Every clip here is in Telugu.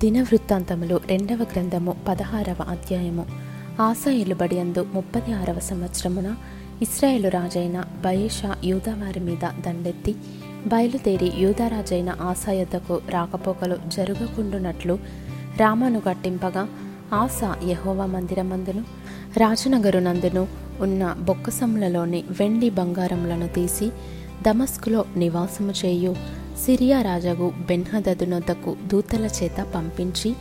దినవృత్తాంతములు రెండవ గ్రంథము పదహారవ అధ్యాయము. ఆశా ఎలుబడి అందు ఆరవ సంవత్సరమున ఇస్రాయేలు రాజైన బయేషా యూదావారి మీద దండెత్తి బయలుదేరి యూదారాజైన ఆశాయుద్దకు రాకపోకలు జరగకుండునట్లు రామను కట్టింపగా ఆశా యహోవా మందిరమందును రాజనగరునందును ఉన్న బొక్కసములలోని వెండి బంగారములను తీసి దమస్కులో నివాసము చేయు. సిరియా రాజగు బెన్హదదునొద్దకు దూతల చేత పంపించి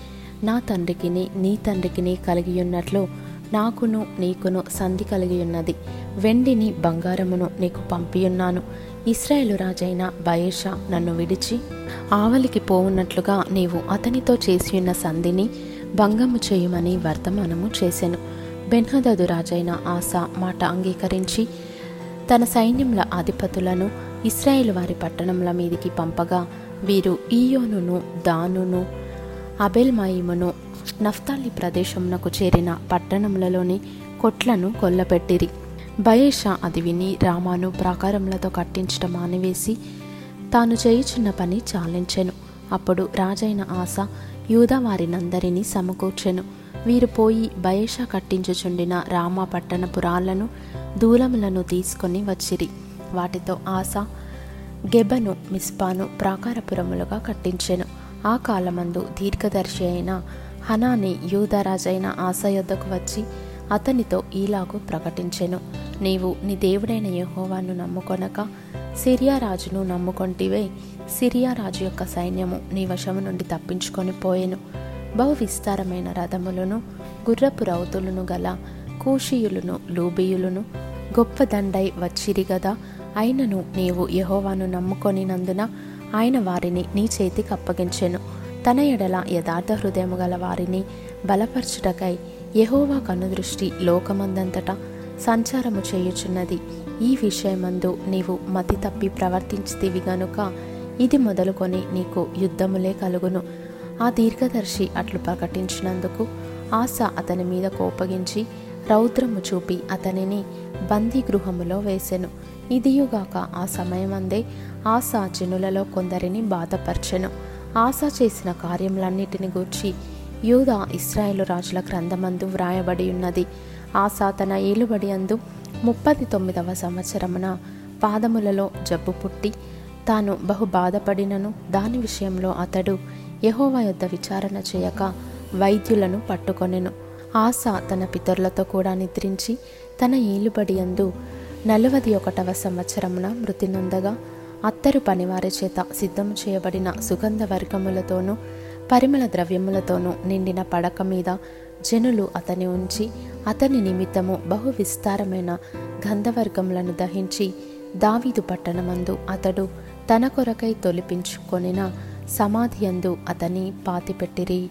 నా తండ్రికిని నీ తండ్రికిని కలిగి ఉన్నట్లు నాకును నీకును సంధి కలిగియున్నది. వెండిని బంగారమును నీకు పంపియున్నాను. ఇస్రాయేలు రాజైన బయేషా నన్ను విడిచి ఆవలికి పోవున్నట్లుగా నీవు అతనితో చేసి ఉన్న సంధిని భంగము చేయమని వర్తమానము చేశాను బెన్హదదు రాజైన ఆశ మాట అంగీకరించి తన సైన్యముల అధిపతులను ఇస్రాయేల్ వారి పట్టణముల మీదికి పంపగా వీరు ఈయోనును దానును అబెల్మాయిమును నఫ్తాలి ప్రదేశమునకు చేరిన పట్టణములలోని కొట్లను కొల్లపెట్టిరి. బయేషా అది విని రామాను ప్రాకారములతో కట్టించటం మానివేసి తాను చేయుచున్న పని చాలించెను. అప్పుడు రాజైన ఆశ యూదవారినందరినీ సమకూర్చెను. వీరు పోయి బయేషా కట్టించుచుండిన రామ పట్టణ పురాలను దూలములను తీసుకొని వచ్చిరి. వాటితో ఆశ గెబను మిస్పాను ప్రాకారపురములుగా కట్టించెను. ఆ కాలమందు దీర్ఘదర్శి అయిన హనాని యూదరాజైన ఆశ యొద్దకు వచ్చి అతనితో ఈలాగు ప్రకటించెను. నీవు నీ దేవుడైన యహోవాను నమ్ముకొనక సిరియా రాజును నమ్ముకొంటివే. సిరియా రాజు యొక్క సైన్యము నీ వశము నుండి తప్పించుకొని పోయెను. బహు విస్తారమైన రథములను గుర్రపు రౌతులను గల కూషియులను లూబియులను గొప్ప దండై వచ్చిరి గదా. అయినను నీవు యహోవాను నమ్ముకొనినందున ఆయన వారిని నీ చేతికి అప్పగించెను. తన ఎడల యథార్థ హృదయము గల వారిని బలపరచుటకై యహోవా కనుదృష్టి లోకమందంతటా సంచారము చేయుచున్నది. ఈ విషయమందు నీవు మతి తప్పి ప్రవర్తించితివి గనుక ఇది మొదలుకొని నీకు యుద్ధములే కలుగును. ఆ దీర్ఘదర్శి అట్లు ప్రకటించినందుకు ఆశ అతని మీద కోపగించి రౌద్రము చూపి అతనిని బందీ గృహములో వేసెను. ఇదియుగాక ఆ సమయమందే ఆశ జనులలో కొందరిని బాధపరచెను. ఆశ చేసిన కార్యములన్నిటిని గూర్చి యూదా ఇస్రాయేలు రాజుల గ్రంథమందు వ్రాయబడి ఉన్నది ఆశ తన ఏలుబడి అందు ముప్పది తొమ్మిదవ సంవత్సరమున పాదములలో జబ్బు పుట్టి తాను బహు బాధపడినను. దాని విషయంలో అతడు యహోవా యొద్ద విచారణ చేయక వైద్యులను పట్టుకొనెను. ఆశ తన పితరులతో కూడా నిద్రించి తన ఏలుబడి అందు నలవది ఒకటవ సంవత్సరమున మృతి నొందగా అత్తరు పనివారి చేత సిద్ధం చేయబడిన సుగంధ వర్గములతోనూ పరిమళ ద్రవ్యములతోనూ నిండిన పడక మీద జనులు అతని ఉంచి అతని నిమిత్తము బహు విస్తారమైన గంధవర్గములను దహించి దావీదు పట్టణమందు అతడు తన కొరకై తొలిపించుకొనిన సమాధియందు అతని పాతిపెట్టిరి.